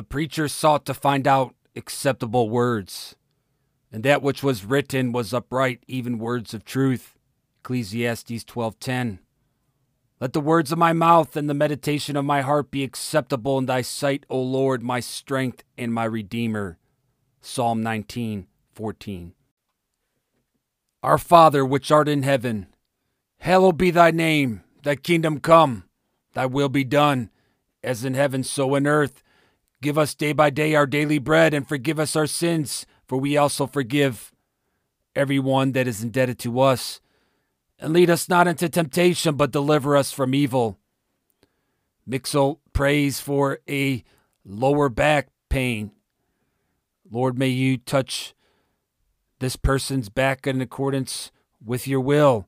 The preacher sought to find out acceptable words, and that which was written was upright, even words of truth. Ecclesiastes 12:10. Let the words of my mouth and the meditation of my heart be acceptable in thy sight, O Lord, my strength and my redeemer. Psalm 19:14. Our Father which art in heaven, hallowed be thy name, thy kingdom come, thy will be done, as in heaven so in earth. Give us day by day our daily bread, and forgive us our sins, for we also forgive every one that is indebted to us. And lead us not into temptation, but deliver us from evil. Mixel prays for a lower back pain. Lord, may you touch this person's back in accordance with your will.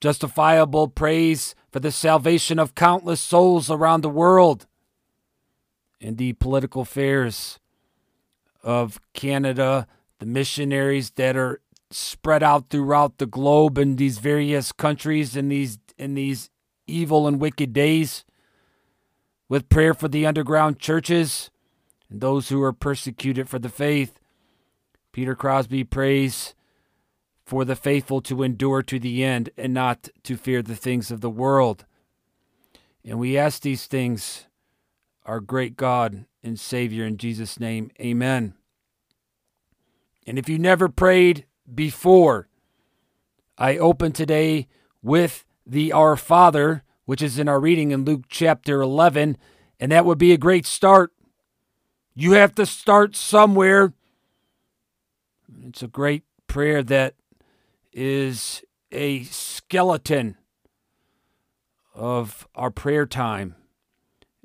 Justifiable praise for the salvation of countless souls around the world in the political affairs of Canada, the missionaries that are spread out throughout the globe in these various countries in these in these evil and wicked days with prayer for the underground churches and those who are persecuted for the faith. Peter Crosby prays for the faithful to endure to the end and not to fear the things of the world. And we ask these things our great God and Savior in Jesus' name. Amen. And if you never prayed before, I open today with the Our Father, which is in our reading in Luke chapter 11, and that would be a great start. You have to start somewhere. It's a great prayer that is a skeleton of our prayer time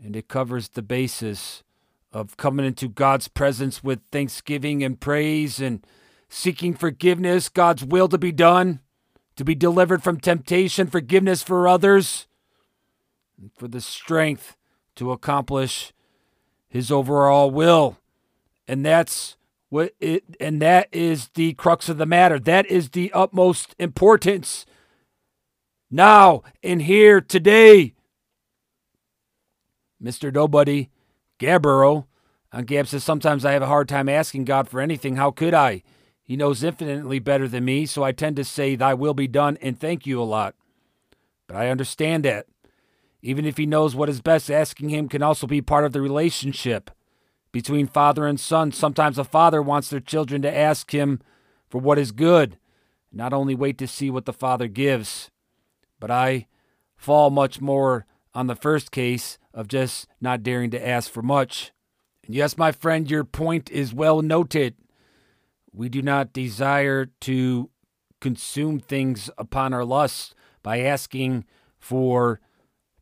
and it covers the basis of coming into God's presence with thanksgiving and praise and seeking forgiveness, God's will to be done, to be delivered from temptation, forgiveness for others, and for the strength to accomplish his overall will. And that's what it and that is the crux of the matter. That is the utmost importance. Now and here today Mr. Nobody, Gabbro. On Gab says, Sometimes I have a hard time asking God for anything. How could I? He knows infinitely better than me, so I tend to say, Thy will be done and thank you a lot. But I understand that. Even if he knows what is best, asking him can also be part of the relationship between father and son. Sometimes a father wants their children to ask him for what is good, not only wait to see what the father gives. But I fall much more on the first case of just not daring to ask for much. And yes, my friend, your point is well noted. We do not desire to consume things upon our lust by asking for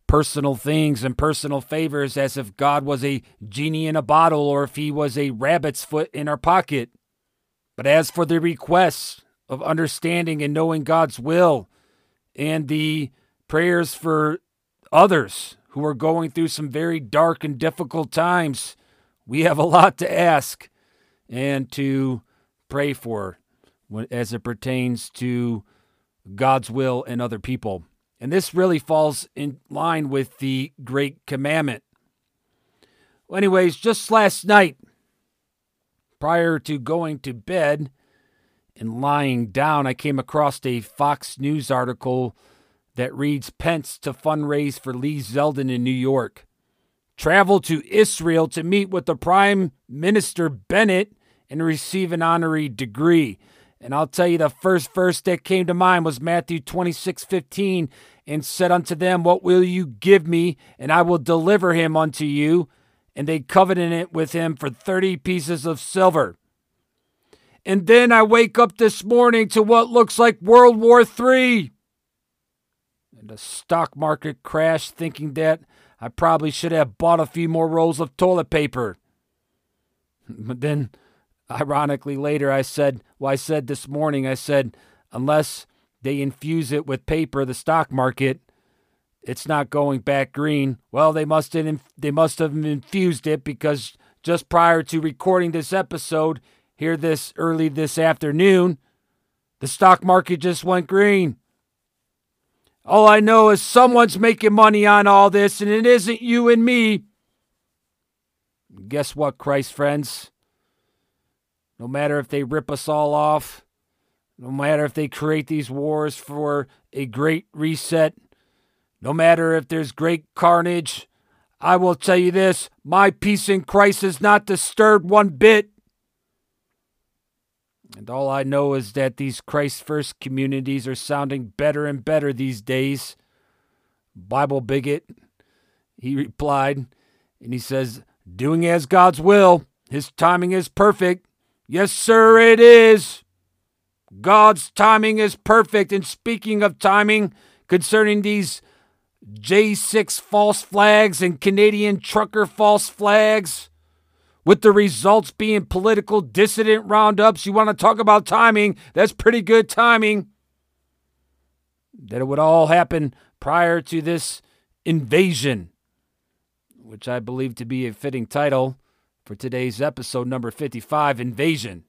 personal things and personal favors as if God was a genie in a bottle or if he was a rabbit's foot in our pocket. But as for the requests of understanding and knowing God's will and the prayers for others who are going through some very dark and difficult times. We have a lot to ask and to pray for as it pertains to God's will and other people. And this really falls in line with the Great Commandment. Well, anyways, just last night, prior to going to bed and lying down, I came across a Fox News article that reads Pence to fundraise for Lee Zeldin in New York. Travel to Israel to meet with the Prime Minister Bennett and receive an honorary degree. And I'll tell you, the first verse that came to mind was Matthew 26 15, and said unto them, What will you give me? And I will deliver him unto you. And they covenanted with him for 30 pieces of silver. And then I wake up this morning to what looks like World War III the stock market crashed, thinking that I probably should have bought a few more rolls of toilet paper. But then, ironically, later I said, well, I said this morning, I said, unless they infuse it with paper, the stock market, it's not going back green. Well, they must have, they must have infused it because just prior to recording this episode, here this early this afternoon, the stock market just went green. All I know is someone's making money on all this, and it isn't you and me. Guess what, Christ friends? No matter if they rip us all off, no matter if they create these wars for a great reset, no matter if there's great carnage, I will tell you this my peace in Christ is not disturbed one bit. And all I know is that these Christ First communities are sounding better and better these days. Bible bigot, he replied, and he says, Doing as God's will, his timing is perfect. Yes, sir, it is. God's timing is perfect. And speaking of timing concerning these J6 false flags and Canadian trucker false flags, with the results being political dissident roundups, you want to talk about timing? That's pretty good timing. That it would all happen prior to this invasion, which I believe to be a fitting title for today's episode number 55 Invasion.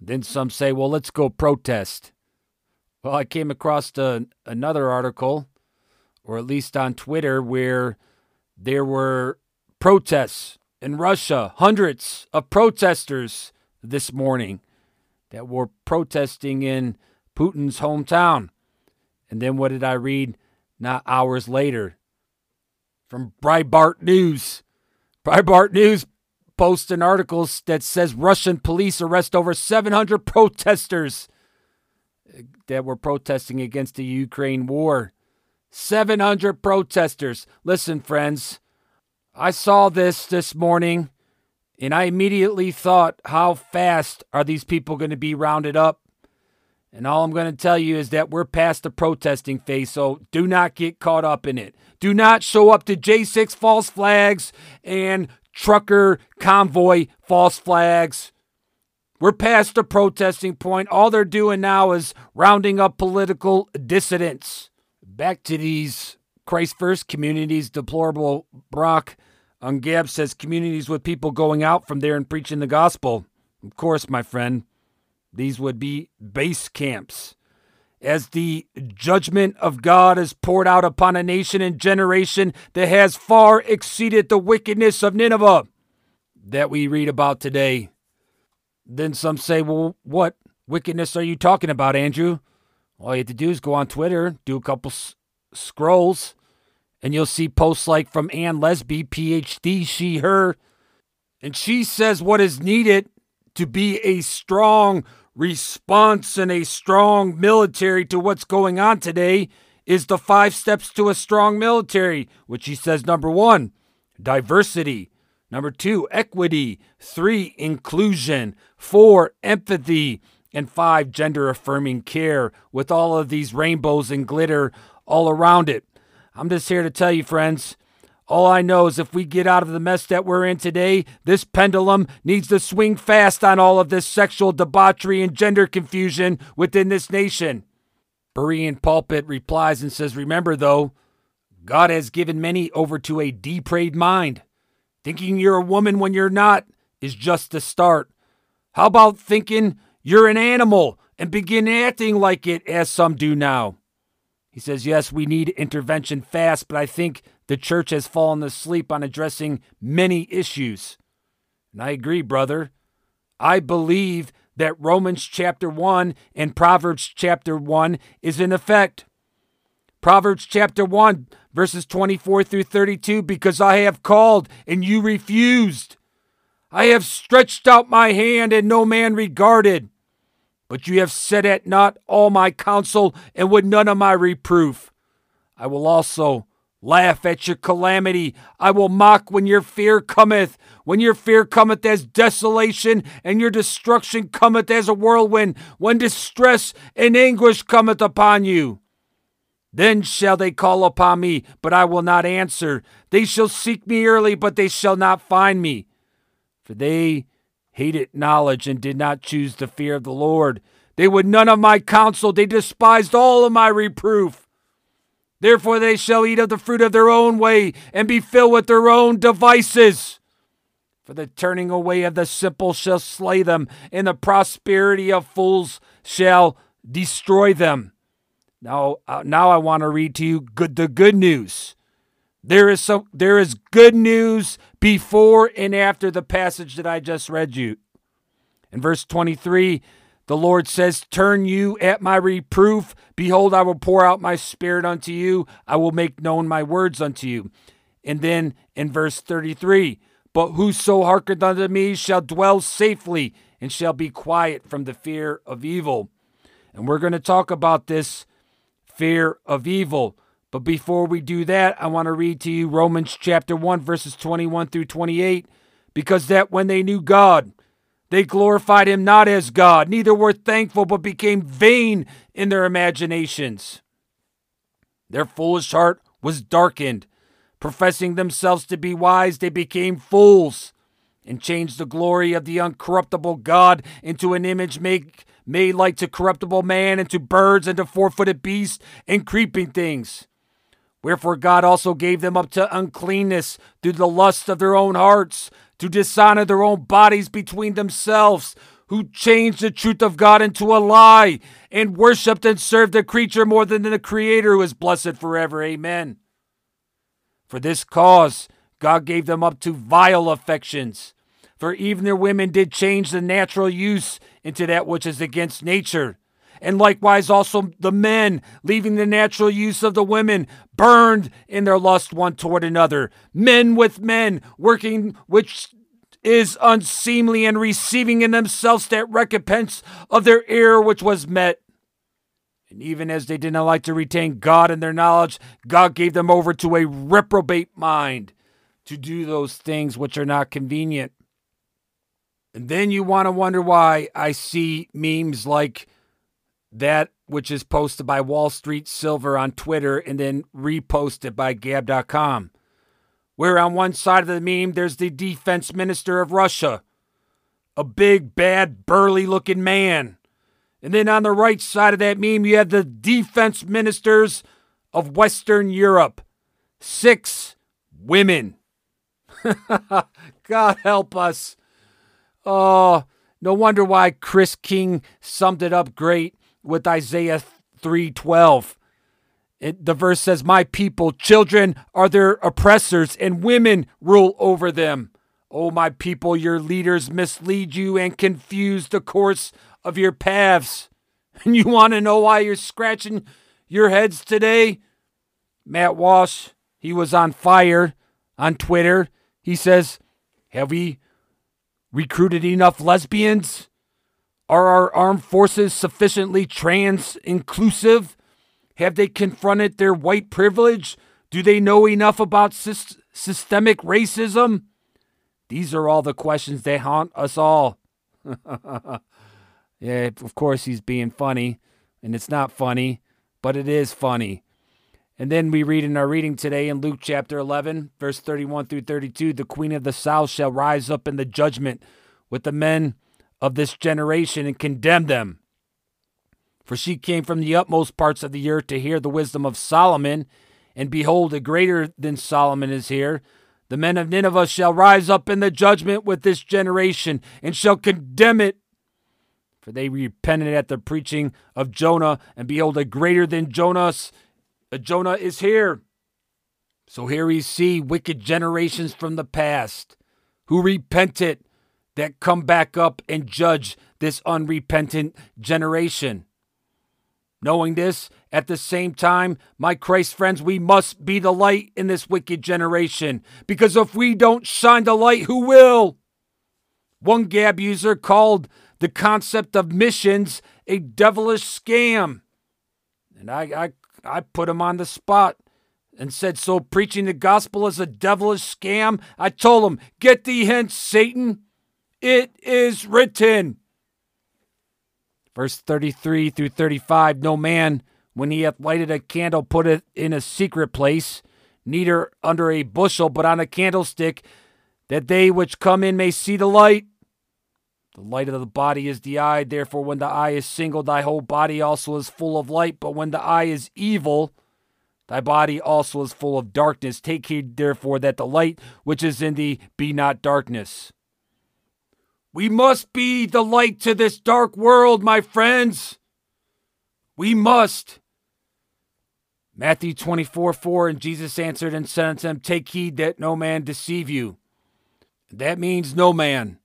Then some say, well, let's go protest. Well, I came across a, another article, or at least on Twitter, where there were protests in Russia, hundreds of protesters this morning that were protesting in Putin's hometown. And then what did I read not hours later? From Breitbart News. Breitbart News posts an article that says Russian police arrest over 700 protesters that were protesting against the Ukraine war. 700 protesters. Listen, friends, I saw this this morning and I immediately thought, how fast are these people going to be rounded up? And all I'm going to tell you is that we're past the protesting phase, so do not get caught up in it. Do not show up to J6 false flags and trucker convoy false flags. We're past the protesting point. All they're doing now is rounding up political dissidents. Back to these Christ First communities, deplorable Brock on Gab says communities with people going out from there and preaching the gospel. Of course, my friend, these would be base camps. As the judgment of God is poured out upon a nation and generation that has far exceeded the wickedness of Nineveh that we read about today. Then some say, well, what wickedness are you talking about, Andrew? All you have to do is go on Twitter, do a couple s- scrolls, and you'll see posts like from Ann Lesby, PhD, she, her. And she says what is needed to be a strong response and a strong military to what's going on today is the five steps to a strong military, which she says number one, diversity. Number two, equity. Three, inclusion. Four, empathy. And five, gender affirming care with all of these rainbows and glitter all around it. I'm just here to tell you, friends. All I know is if we get out of the mess that we're in today, this pendulum needs to swing fast on all of this sexual debauchery and gender confusion within this nation. Berean Pulpit replies and says, Remember, though, God has given many over to a depraved mind. Thinking you're a woman when you're not is just the start. How about thinking you're an animal and begin acting like it as some do now? He says, Yes, we need intervention fast, but I think the church has fallen asleep on addressing many issues. And I agree, brother. I believe that Romans chapter 1 and Proverbs chapter 1 is in effect. Proverbs chapter 1, verses 24 through 32 because I have called and you refused. I have stretched out my hand and no man regarded. But you have set at naught all my counsel and would none of my reproof. I will also laugh at your calamity. I will mock when your fear cometh. When your fear cometh as desolation, and your destruction cometh as a whirlwind, when distress and anguish cometh upon you. Then shall they call upon me, but I will not answer. They shall seek me early, but they shall not find me. For they hated knowledge and did not choose the fear of the Lord. They would none of my counsel, they despised all of my reproof. Therefore they shall eat of the fruit of their own way and be filled with their own devices. For the turning away of the simple shall slay them, and the prosperity of fools shall destroy them. Now, uh, now I want to read to you good, the good news. There is so there is good news before and after the passage that I just read you. In verse 23, the Lord says, Turn you at my reproof. Behold, I will pour out my spirit unto you. I will make known my words unto you. And then in verse 33, But whoso hearkeneth unto me shall dwell safely and shall be quiet from the fear of evil. And we're going to talk about this fear of evil. But before we do that, I want to read to you Romans chapter 1, verses 21 through 28, because that when they knew God, they glorified him not as God, neither were thankful, but became vain in their imaginations. Their foolish heart was darkened. Professing themselves to be wise, they became fools and changed the glory of the uncorruptible God into an image made, made like to corruptible man, and to birds, and to four footed beasts, and creeping things. Wherefore God also gave them up to uncleanness through the lust of their own hearts, to dishonor their own bodies between themselves, who changed the truth of God into a lie, and worshipped and served the creature more than the Creator who is blessed forever. Amen. For this cause God gave them up to vile affections. For even their women did change the natural use into that which is against nature and likewise also the men, leaving the natural use of the women, burned in their lust one toward another. Men with men, working which is unseemly, and receiving in themselves that recompense of their error which was met. And even as they did not like to retain God in their knowledge, God gave them over to a reprobate mind to do those things which are not convenient. And then you want to wonder why I see memes like that which is posted by Wall Street Silver on Twitter and then reposted by Gab.com. Where on one side of the meme, there's the defense minister of Russia, a big, bad, burly looking man. And then on the right side of that meme, you have the defense ministers of Western Europe, six women. God help us. Oh, no wonder why Chris King summed it up great with Isaiah 3:12. the verse says, "My people, children are their oppressors, and women rule over them." O my people, your leaders mislead you and confuse the course of your paths. And you want to know why you're scratching your heads today? Matt Walsh, he was on fire on Twitter. He says, Have we recruited enough lesbians? Are our armed forces sufficiently trans inclusive? Have they confronted their white privilege? Do they know enough about sy- systemic racism? These are all the questions that haunt us all. yeah, of course, he's being funny, and it's not funny, but it is funny. And then we read in our reading today in Luke chapter 11, verse 31 through 32 the queen of the south shall rise up in the judgment with the men of this generation and condemn them. For she came from the utmost parts of the earth to hear the wisdom of Solomon, and behold, a greater than Solomon is here. The men of Nineveh shall rise up in the judgment with this generation and shall condemn it. For they repented at the preaching of Jonah, and behold, a greater than Jonas, a Jonah is here. So here we see wicked generations from the past who repented that come back up and judge this unrepentant generation. Knowing this, at the same time, my Christ friends, we must be the light in this wicked generation. Because if we don't shine the light, who will? One Gab user called the concept of missions a devilish scam. And I, I, I put him on the spot and said, So preaching the gospel is a devilish scam? I told him, Get thee hence, Satan. It is written. Verse 33 through 35 No man, when he hath lighted a candle, put it in a secret place, neither under a bushel, but on a candlestick, that they which come in may see the light. The light of the body is the eye. Therefore, when the eye is single, thy whole body also is full of light. But when the eye is evil, thy body also is full of darkness. Take heed, therefore, that the light which is in thee be not darkness. We must be the light to this dark world, my friends. We must. Matthew 24 4, and Jesus answered and said unto them, Take heed that no man deceive you. That means no man.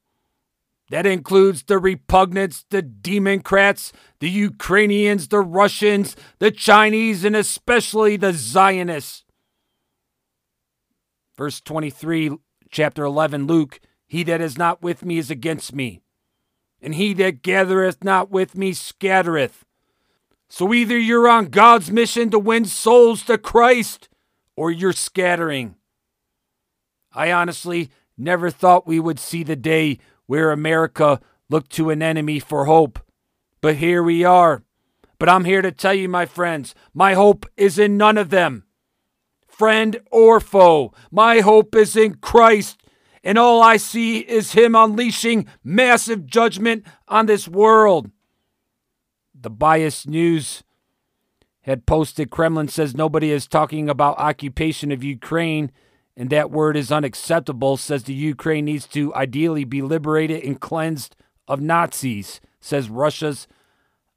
That includes the repugnants, the Democrats, the Ukrainians, the Russians, the Chinese, and especially the Zionists. Verse 23, chapter 11, Luke He that is not with me is against me, and he that gathereth not with me scattereth. So either you're on God's mission to win souls to Christ, or you're scattering. I honestly never thought we would see the day where America looked to an enemy for hope. But here we are. But I'm here to tell you, my friends, my hope is in none of them. Friend or foe, my hope is in Christ. And all I see is Him unleashing massive judgment on this world. The biased news had posted Kremlin says nobody is talking about occupation of Ukraine and that word is unacceptable says the Ukraine needs to ideally be liberated and cleansed of Nazis says Russia's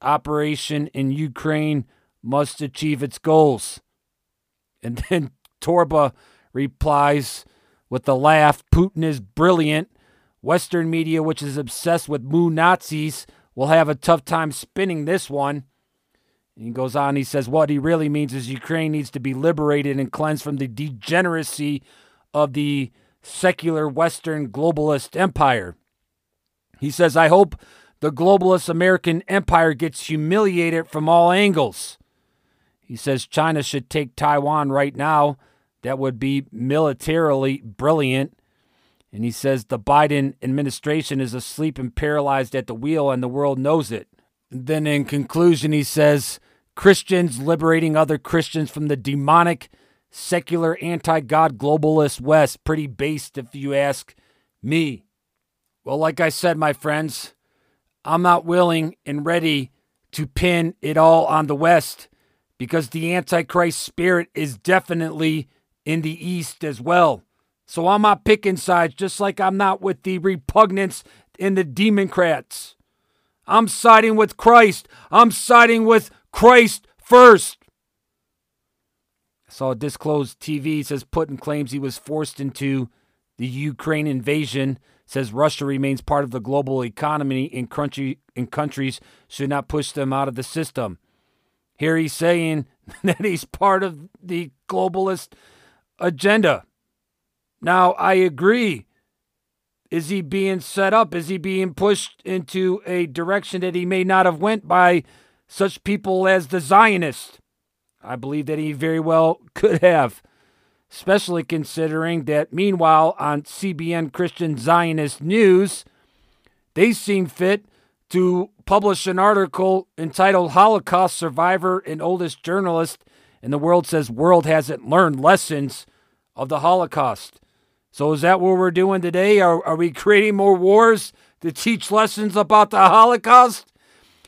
operation in Ukraine must achieve its goals. And then Torba replies with a laugh Putin is brilliant. Western media, which is obsessed with moo Nazis, will have a tough time spinning this one. He goes on, he says, What he really means is Ukraine needs to be liberated and cleansed from the degeneracy of the secular Western globalist empire. He says, I hope the globalist American empire gets humiliated from all angles. He says China should take Taiwan right now. That would be militarily brilliant. And he says the Biden administration is asleep and paralyzed at the wheel, and the world knows it. And then, in conclusion, he says Christians liberating other Christians from the demonic, secular, anti God globalist West. Pretty based, if you ask me. Well, like I said, my friends, I'm not willing and ready to pin it all on the West because the Antichrist spirit is definitely in the East as well. So I'm not picking sides, just like I'm not with the repugnance in the Democrats. I'm siding with Christ. I'm siding with Christ first. I saw a Disclose TV says Putin claims he was forced into the Ukraine invasion. Says Russia remains part of the global economy and country and countries should not push them out of the system. Here he's saying that he's part of the globalist agenda. Now, I agree. Is he being set up? Is he being pushed into a direction that he may not have went by such people as the Zionists? I believe that he very well could have, especially considering that meanwhile on CBN Christian Zionist News, they seem fit to publish an article entitled Holocaust Survivor and Oldest Journalist and the world says world hasn't learned lessons of the Holocaust. So is that what we're doing today? Are, are we creating more wars to teach lessons about the Holocaust?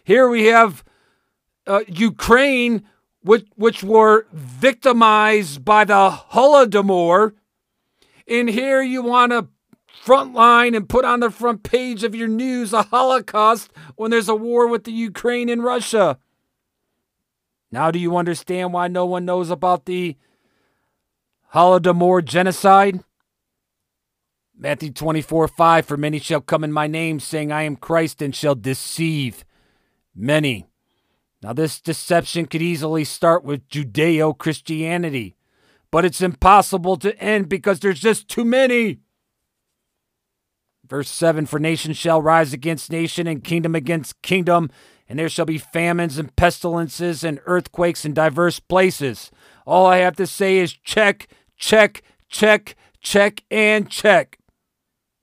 Here we have uh, Ukraine, which, which were victimized by the Holodomor. And here you want to front line and put on the front page of your news a Holocaust when there's a war with the Ukraine and Russia. Now, do you understand why no one knows about the Holodomor genocide? Matthew 24, 5 For many shall come in my name, saying, I am Christ, and shall deceive many. Now, this deception could easily start with Judeo Christianity, but it's impossible to end because there's just too many. Verse 7 For nation shall rise against nation, and kingdom against kingdom, and there shall be famines and pestilences and earthquakes in diverse places. All I have to say is check, check, check, check, and check.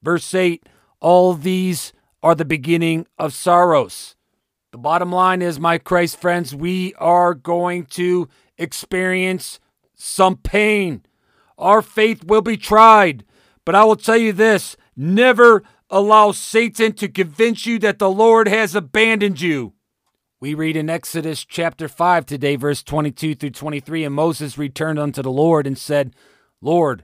Verse 8 All these are the beginning of sorrows. The bottom line is, my Christ friends, we are going to experience some pain. Our faith will be tried. But I will tell you this never allow Satan to convince you that the Lord has abandoned you. We read in Exodus chapter 5 today, verse 22 through 23. And Moses returned unto the Lord and said, Lord,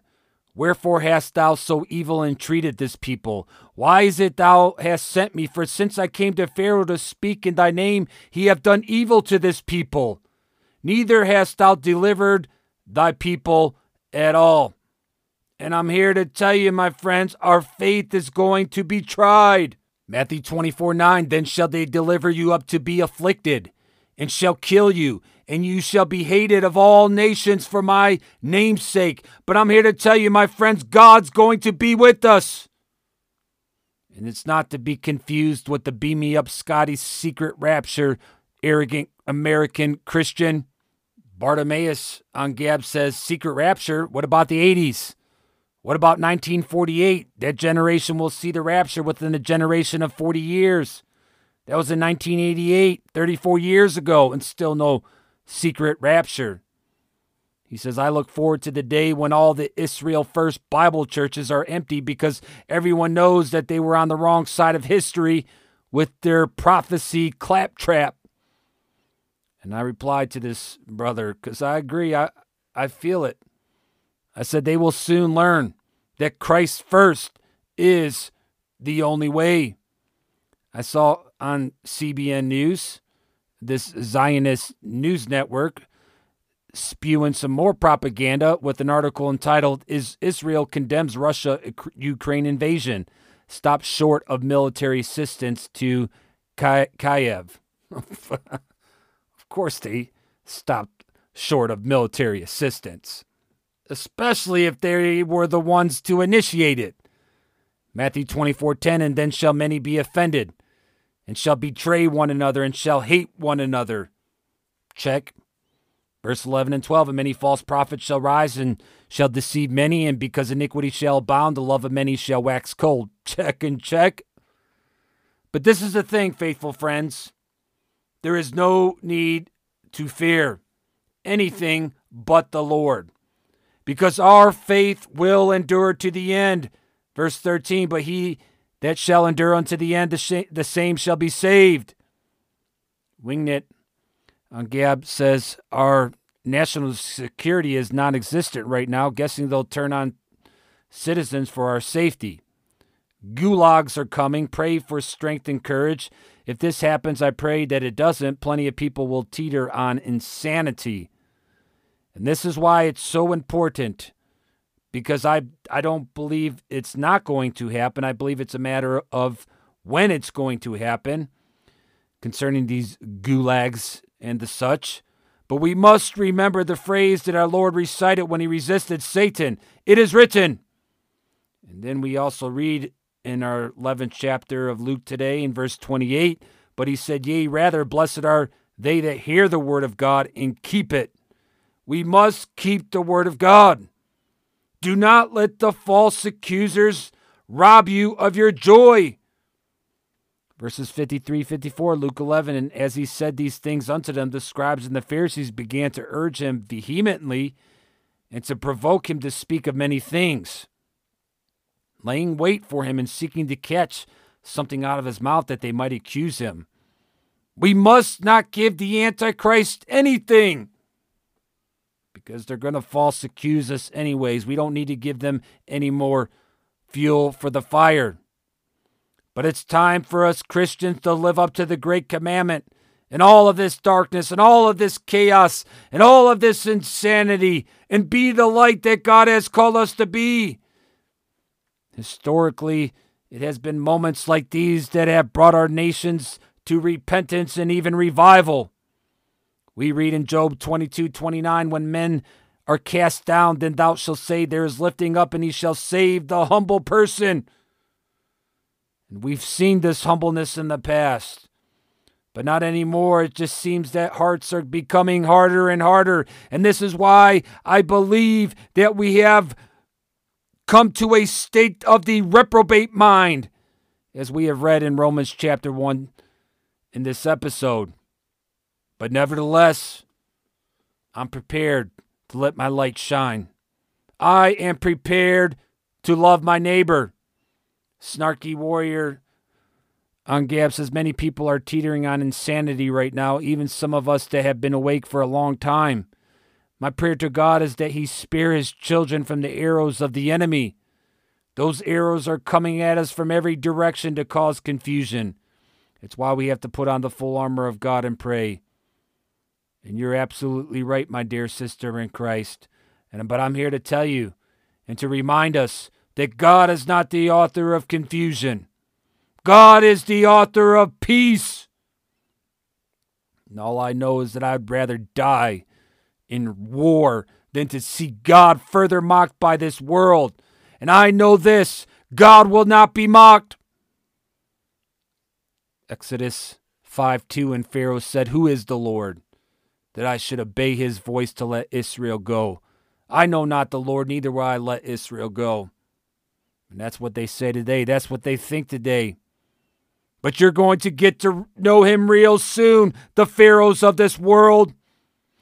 Wherefore hast thou so evil entreated this people? Why is it thou hast sent me? For since I came to Pharaoh to speak in thy name, he hath done evil to this people. neither hast thou delivered thy people at all. And I'm here to tell you, my friends, our faith is going to be tried. Matthew 24 9, then shall they deliver you up to be afflicted, and shall kill you, and you shall be hated of all nations for my name's sake. But I'm here to tell you, my friends, God's going to be with us. And it's not to be confused with the beam me up Scotty secret rapture, arrogant American Christian. Bartimaeus on Gab says, Secret rapture? What about the 80s? What about 1948? That generation will see the rapture within a generation of 40 years. That was in 1988, 34 years ago, and still no secret rapture. He says, I look forward to the day when all the Israel First Bible churches are empty because everyone knows that they were on the wrong side of history with their prophecy claptrap. And I replied to this brother because I agree. I, I feel it. I said, they will soon learn that Christ first is the only way. I saw on CBN News, this Zionist news network, spewing some more propaganda with an article entitled Is Israel Condemns Russia Ukraine Invasion? Stops short of military assistance to Kiev. of course, they stopped short of military assistance, especially if they were the ones to initiate it. Matthew 24:10 and then shall many be offended and shall betray one another and shall hate one another. Check. Verse 11 and 12 And many false prophets shall rise and shall deceive many, and because iniquity shall abound, the love of many shall wax cold. Check and check. But this is the thing, faithful friends. There is no need to fear anything but the Lord, because our faith will endure to the end. Verse 13 But he that shall endure unto the end, the, sh- the same shall be saved. Wingnut uh, Gab says our national security is non existent right now, guessing they'll turn on citizens for our safety. Gulags are coming. Pray for strength and courage. If this happens, I pray that it doesn't. Plenty of people will teeter on insanity. And this is why it's so important because I, I don't believe it's not going to happen. I believe it's a matter of when it's going to happen concerning these gulags and the such. But we must remember the phrase that our Lord recited when he resisted Satan It is written. And then we also read in our 11th chapter of Luke today in verse 28 But he said, Yea, rather, blessed are they that hear the word of God and keep it. We must keep the word of God. Do not let the false accusers rob you of your joy. Verses 53 54, Luke 11. And as he said these things unto them, the scribes and the Pharisees began to urge him vehemently and to provoke him to speak of many things, laying wait for him and seeking to catch something out of his mouth that they might accuse him. We must not give the Antichrist anything because they're going to false accuse us anyways. We don't need to give them any more fuel for the fire. But it's time for us Christians to live up to the great commandment and all of this darkness and all of this chaos and all of this insanity and be the light that God has called us to be. Historically, it has been moments like these that have brought our nations to repentance and even revival. We read in Job 22 29, when men are cast down, then thou shalt say, There is lifting up, and he shall save the humble person. And we've seen this humbleness in the past, but not anymore. It just seems that hearts are becoming harder and harder. And this is why I believe that we have come to a state of the reprobate mind, as we have read in Romans chapter 1 in this episode. But nevertheless, I'm prepared to let my light shine. I am prepared to love my neighbor. Snarky Warrior on Gab says many people are teetering on insanity right now, even some of us that have been awake for a long time. My prayer to God is that He spare His children from the arrows of the enemy. Those arrows are coming at us from every direction to cause confusion. It's why we have to put on the full armor of God and pray. And you're absolutely right, my dear sister in Christ. And but I'm here to tell you and to remind us that God is not the author of confusion. God is the author of peace. And all I know is that I'd rather die in war than to see God further mocked by this world. And I know this God will not be mocked. Exodus 5 2 And Pharaoh said, Who is the Lord? That I should obey his voice to let Israel go. I know not the Lord, neither will I let Israel go. And that's what they say today. That's what they think today. But you're going to get to know him real soon, the pharaohs of this world.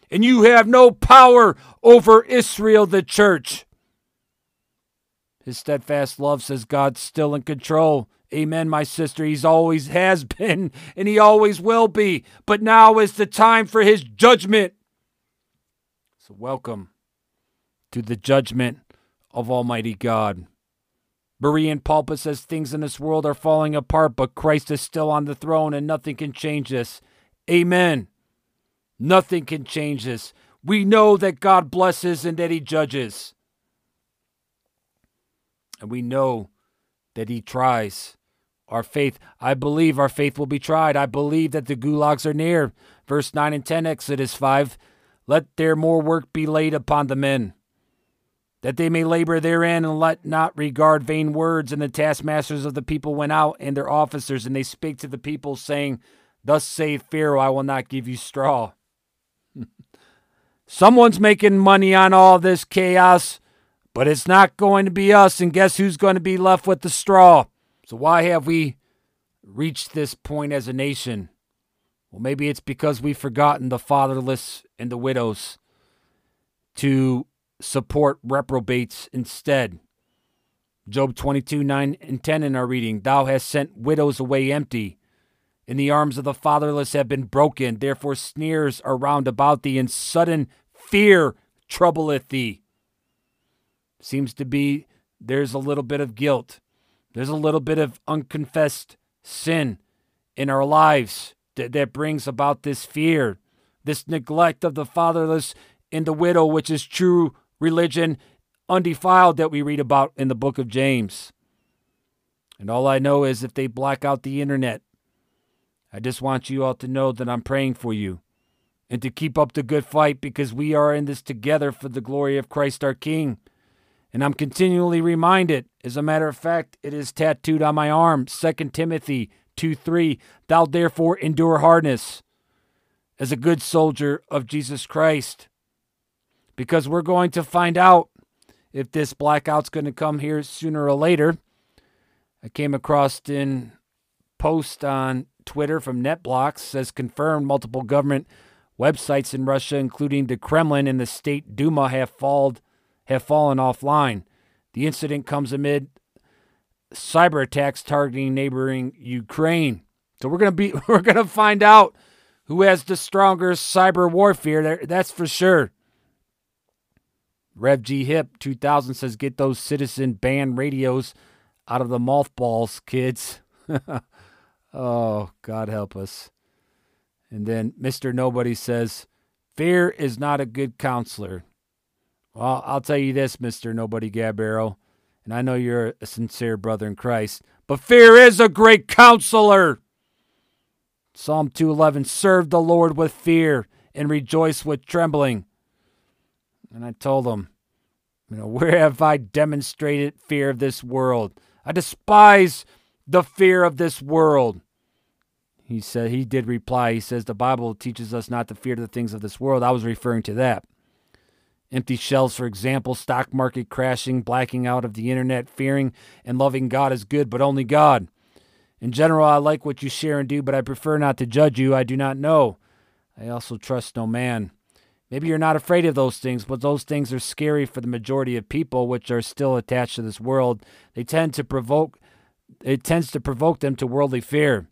And you have no power over Israel, the church. His steadfast love says God's still in control. Amen, my sister. He's always has been, and he always will be. But now is the time for his judgment. So, welcome to the judgment of Almighty God. Berean Pulpit says things in this world are falling apart, but Christ is still on the throne and nothing can change this. Amen. Nothing can change this. We know that God blesses and that He judges. And we know that He tries our faith. I believe our faith will be tried. I believe that the gulags are near. Verse 9 and 10, Exodus 5. Let there more work be laid upon the men that they may labor therein and let not regard vain words. And the taskmasters of the people went out and their officers, and they spake to the people, saying, Thus saith Pharaoh, I will not give you straw. Someone's making money on all this chaos, but it's not going to be us. And guess who's going to be left with the straw? So, why have we reached this point as a nation? Well, maybe it's because we've forgotten the fatherless and the widows to support reprobates instead. Job 22, 9 and 10 in our reading Thou hast sent widows away empty, and the arms of the fatherless have been broken. Therefore, sneers are round about thee, and sudden fear troubleth thee. Seems to be there's a little bit of guilt, there's a little bit of unconfessed sin in our lives that, that brings about this fear, this neglect of the fatherless and the widow, which is true religion undefiled that we read about in the book of James. And all I know is if they black out the internet, I just want you all to know that I'm praying for you and to keep up the good fight because we are in this together for the glory of Christ our King. And I'm continually reminded, as a matter of fact, it is tattooed on my arm, 2 Timothy 2 3. Thou therefore endure hardness as a good soldier of Jesus Christ because we're going to find out if this blackout's going to come here sooner or later. I came across in post on Twitter from NetBlocks says confirmed multiple government websites in Russia, including the Kremlin and the State Duma, have fallen have fallen offline. The incident comes amid cyber attacks targeting neighboring Ukraine. So we're gonna be we're gonna find out who has the stronger cyber warfare. That's for sure. Rev G Hip 2000 says, get those citizen band radios out of the mothballs, kids. oh, God help us. And then Mr. Nobody says, fear is not a good counselor. Well, I'll tell you this, Mr. Nobody Gabbero, and I know you're a sincere brother in Christ, but fear is a great counselor. Psalm 211 Serve the Lord with fear and rejoice with trembling. And I told him, you know, where have I demonstrated fear of this world? I despise the fear of this world. He said he did reply. He says the Bible teaches us not to fear the things of this world. I was referring to that. Empty shelves, for example, stock market crashing, blacking out of the internet, fearing and loving God is good, but only God. In general, I like what you share and do, but I prefer not to judge you. I do not know. I also trust no man. Maybe you're not afraid of those things, but those things are scary for the majority of people which are still attached to this world. They tend to provoke it tends to provoke them to worldly fear.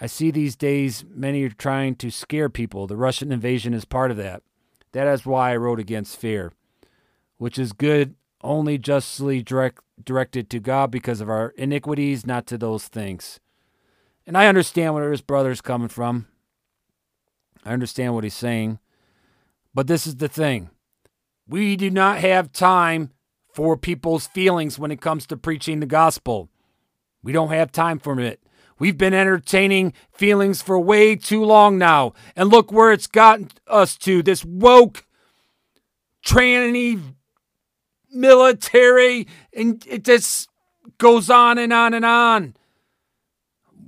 I see these days many are trying to scare people. The Russian invasion is part of that. That is why I wrote against fear, which is good only justly direct, directed to God because of our iniquities, not to those things. And I understand where his brother's coming from. I understand what he's saying. But this is the thing we do not have time for people's feelings when it comes to preaching the gospel. We don't have time for it. We've been entertaining feelings for way too long now. And look where it's gotten us to this woke, tranny, military, and it just goes on and on and on.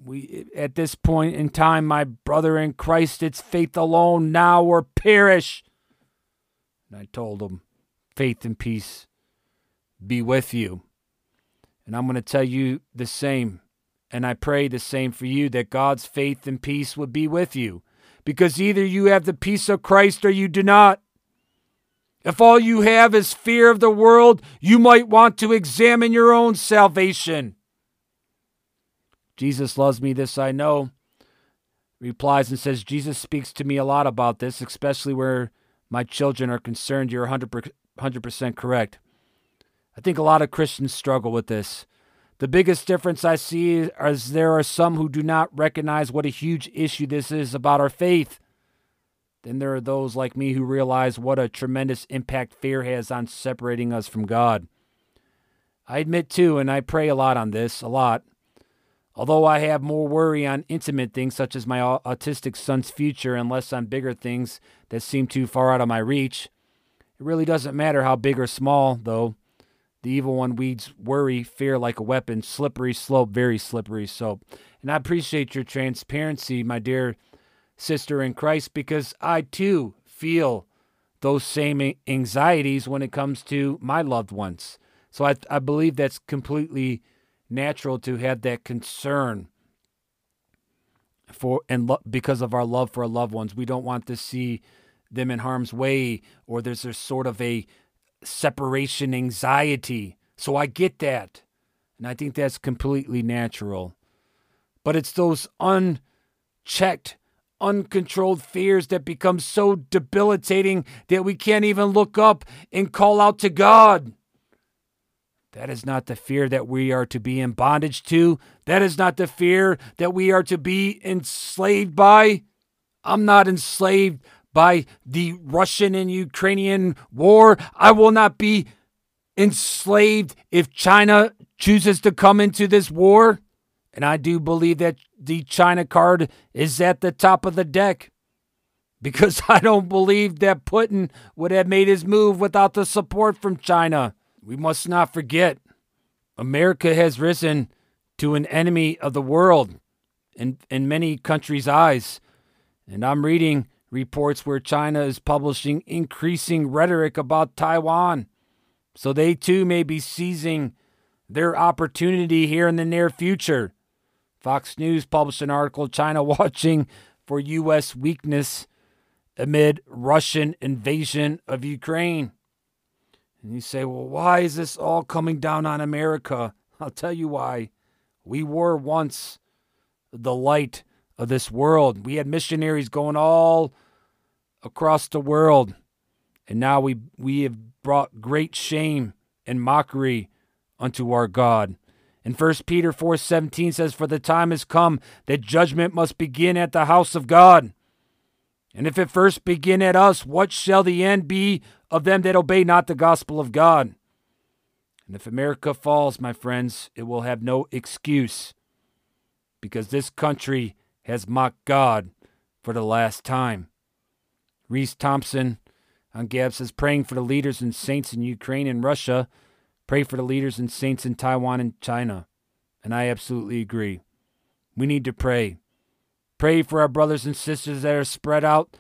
We at this point in time, my brother in Christ, it's faith alone now or perish. And I told him, faith and peace be with you. And I'm going to tell you the same. And I pray the same for you that God's faith and peace would be with you. Because either you have the peace of Christ or you do not. If all you have is fear of the world, you might want to examine your own salvation. Jesus loves me, this I know. Replies and says, Jesus speaks to me a lot about this, especially where my children are concerned. You're 100%, 100% correct. I think a lot of Christians struggle with this. The biggest difference I see is there are some who do not recognize what a huge issue this is about our faith. Then there are those like me who realize what a tremendous impact fear has on separating us from God. I admit too, and I pray a lot on this, a lot. Although I have more worry on intimate things such as my autistic son's future and less on bigger things that seem too far out of my reach, it really doesn't matter how big or small, though. The evil one weeds worry, fear like a weapon, slippery slope, very slippery slope. And I appreciate your transparency, my dear sister in Christ, because I too feel those same anxieties when it comes to my loved ones. So I, I believe that's completely natural to have that concern for and lo- because of our love for our loved ones. We don't want to see them in harm's way or there's a sort of a separation anxiety. So I get that. And I think that's completely natural. But it's those unchecked, uncontrolled fears that become so debilitating that we can't even look up and call out to God. That is not the fear that we are to be in bondage to. That is not the fear that we are to be enslaved by. I'm not enslaved by the Russian and Ukrainian war. I will not be enslaved if China chooses to come into this war. And I do believe that the China card is at the top of the deck because I don't believe that Putin would have made his move without the support from China. We must not forget America has risen to an enemy of the world in, in many countries' eyes. And I'm reading reports where China is publishing increasing rhetoric about Taiwan. So they too may be seizing their opportunity here in the near future. Fox News published an article China watching for U.S. weakness amid Russian invasion of Ukraine. And you say, well, why is this all coming down on America? I'll tell you why. We were once the light of this world. We had missionaries going all across the world. And now we, we have brought great shame and mockery unto our God. And 1 Peter 4:17 says for the time has come that judgment must begin at the house of God. And if it first begin at us, what shall the end be of them that obey not the gospel of God? And if America falls, my friends, it will have no excuse because this country has mocked God for the last time. Reese Thompson on Gab says, praying for the leaders and saints in Ukraine and Russia. Pray for the leaders and saints in Taiwan and China. And I absolutely agree. We need to pray. Pray for our brothers and sisters that are spread out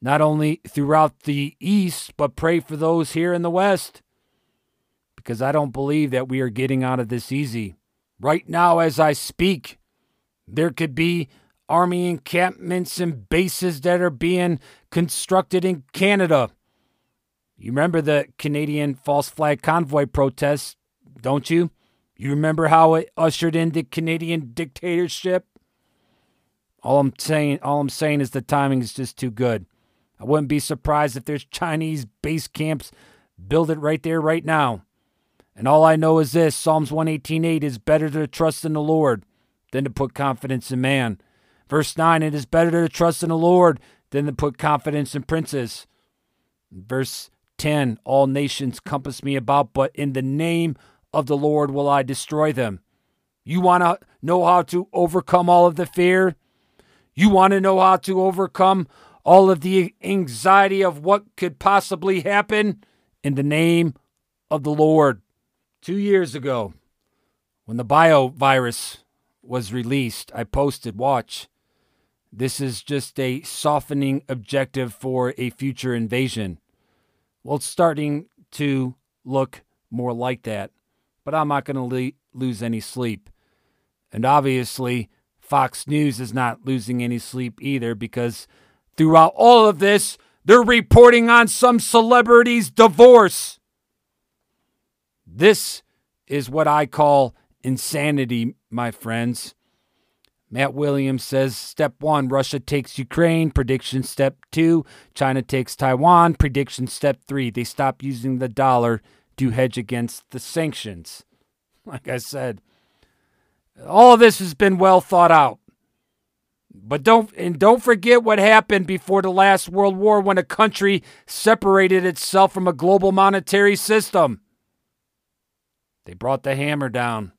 not only throughout the East, but pray for those here in the West. Because I don't believe that we are getting out of this easy. Right now, as I speak, there could be army encampments and bases that are being constructed in Canada. You remember the Canadian false flag convoy protests, don't you? You remember how it ushered in the Canadian dictatorship? All I'm saying, all I'm saying is the timing is just too good. I wouldn't be surprised if there's Chinese base camps build it right there right now. And all I know is this, Psalms 118:8 is better to trust in the Lord than to put confidence in man. Verse 9, it is better to trust in the Lord than to put confidence in princes. Verse 10 All nations compass me about, but in the name of the Lord will I destroy them. You want to know how to overcome all of the fear? You want to know how to overcome all of the anxiety of what could possibly happen? In the name of the Lord. Two years ago, when the bio virus was released, I posted, Watch, this is just a softening objective for a future invasion. Well, it's starting to look more like that, but I'm not going to le- lose any sleep. And obviously, Fox News is not losing any sleep either because throughout all of this, they're reporting on some celebrity's divorce. This is what I call insanity, my friends. Matt Williams says step one, Russia takes Ukraine. Prediction step two, China takes Taiwan. Prediction step three, they stop using the dollar to hedge against the sanctions. Like I said, all of this has been well thought out. But don't and don't forget what happened before the last World War when a country separated itself from a global monetary system. They brought the hammer down.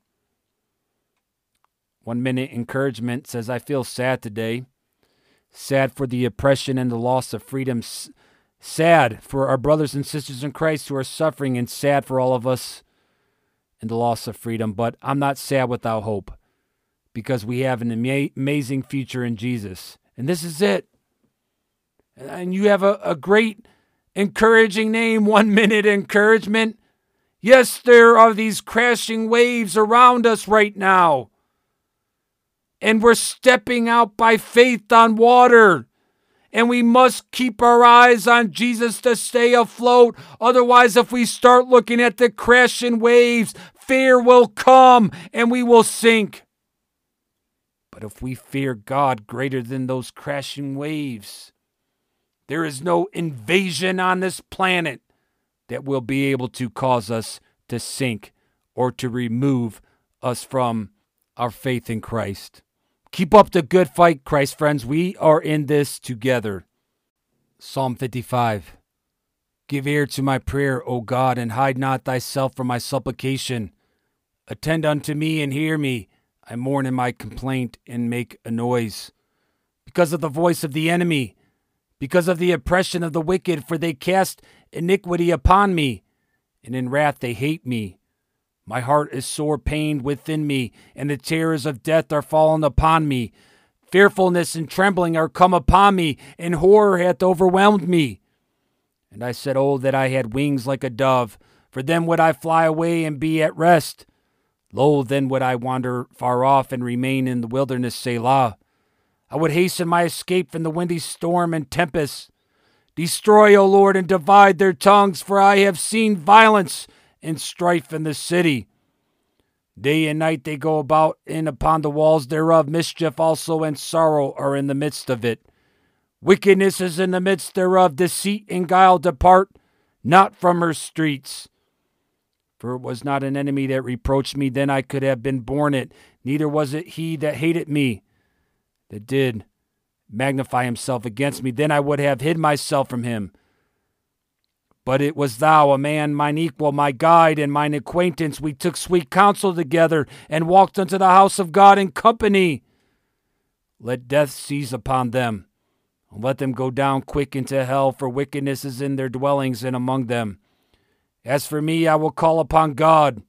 One minute encouragement says, I feel sad today. Sad for the oppression and the loss of freedom. Sad for our brothers and sisters in Christ who are suffering, and sad for all of us and the loss of freedom. But I'm not sad without hope because we have an ama- amazing future in Jesus. And this is it. And you have a, a great, encouraging name, one minute encouragement. Yes, there are these crashing waves around us right now and we're stepping out by faith on water. And we must keep our eyes on Jesus to stay afloat. Otherwise, if we start looking at the crashing waves, fear will come and we will sink. But if we fear God greater than those crashing waves, there is no invasion on this planet that will be able to cause us to sink or to remove us from our faith in Christ. Keep up the good fight, Christ friends. We are in this together. Psalm 55. Give ear to my prayer, O God, and hide not thyself from my supplication. Attend unto me and hear me. I mourn in my complaint and make a noise. Because of the voice of the enemy, because of the oppression of the wicked, for they cast iniquity upon me, and in wrath they hate me. My heart is sore pained within me, and the terrors of death are fallen upon me. Fearfulness and trembling are come upon me, and horror hath overwhelmed me. And I said, Oh, that I had wings like a dove, for then would I fly away and be at rest. Lo, then would I wander far off and remain in the wilderness, Selah. I would hasten my escape from the windy storm and tempest. Destroy, O Lord, and divide their tongues, for I have seen violence and strife in the city. Day and night they go about in upon the walls thereof. Mischief also and sorrow are in the midst of it. Wickedness is in the midst thereof. Deceit and guile depart not from her streets. For it was not an enemy that reproached me, then I could have been borne it. Neither was it he that hated me that did magnify himself against me. Then I would have hid myself from him. But it was thou, a man mine equal, my guide, and mine acquaintance. We took sweet counsel together, and walked unto the house of God in company. Let death seize upon them, and let them go down quick into hell, for wickedness is in their dwellings and among them. As for me, I will call upon God,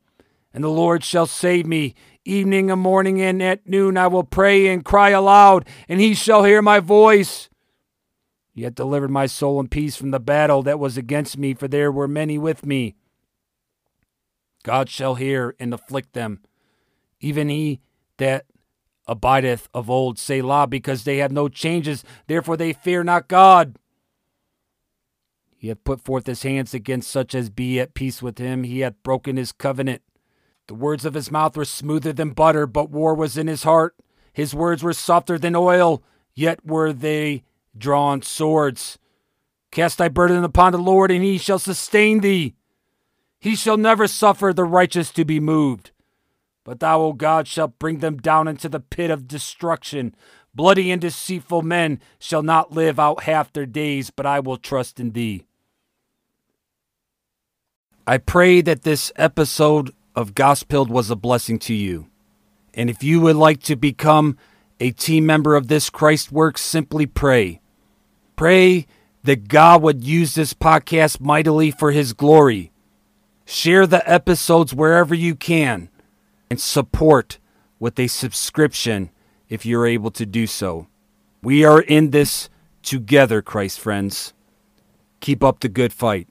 and the Lord shall save me. Evening and morning and at noon I will pray and cry aloud, and he shall hear my voice. Yet delivered my soul in peace from the battle that was against me, for there were many with me. God shall hear and afflict them, even he that abideth of old, Selah, because they have no changes, therefore they fear not God. He hath put forth his hands against such as be at peace with him. He hath broken his covenant. The words of his mouth were smoother than butter, but war was in his heart. His words were softer than oil, yet were they drawn swords. Cast thy burden upon the Lord, and he shall sustain thee. He shall never suffer the righteous to be moved. But thou, O God, shalt bring them down into the pit of destruction. Bloody and deceitful men shall not live out half their days, but I will trust in thee. I pray that this episode of Gospeled was a blessing to you. And if you would like to become a team member of this Christ work, simply pray. Pray that God would use this podcast mightily for his glory. Share the episodes wherever you can and support with a subscription if you're able to do so. We are in this together, Christ friends. Keep up the good fight.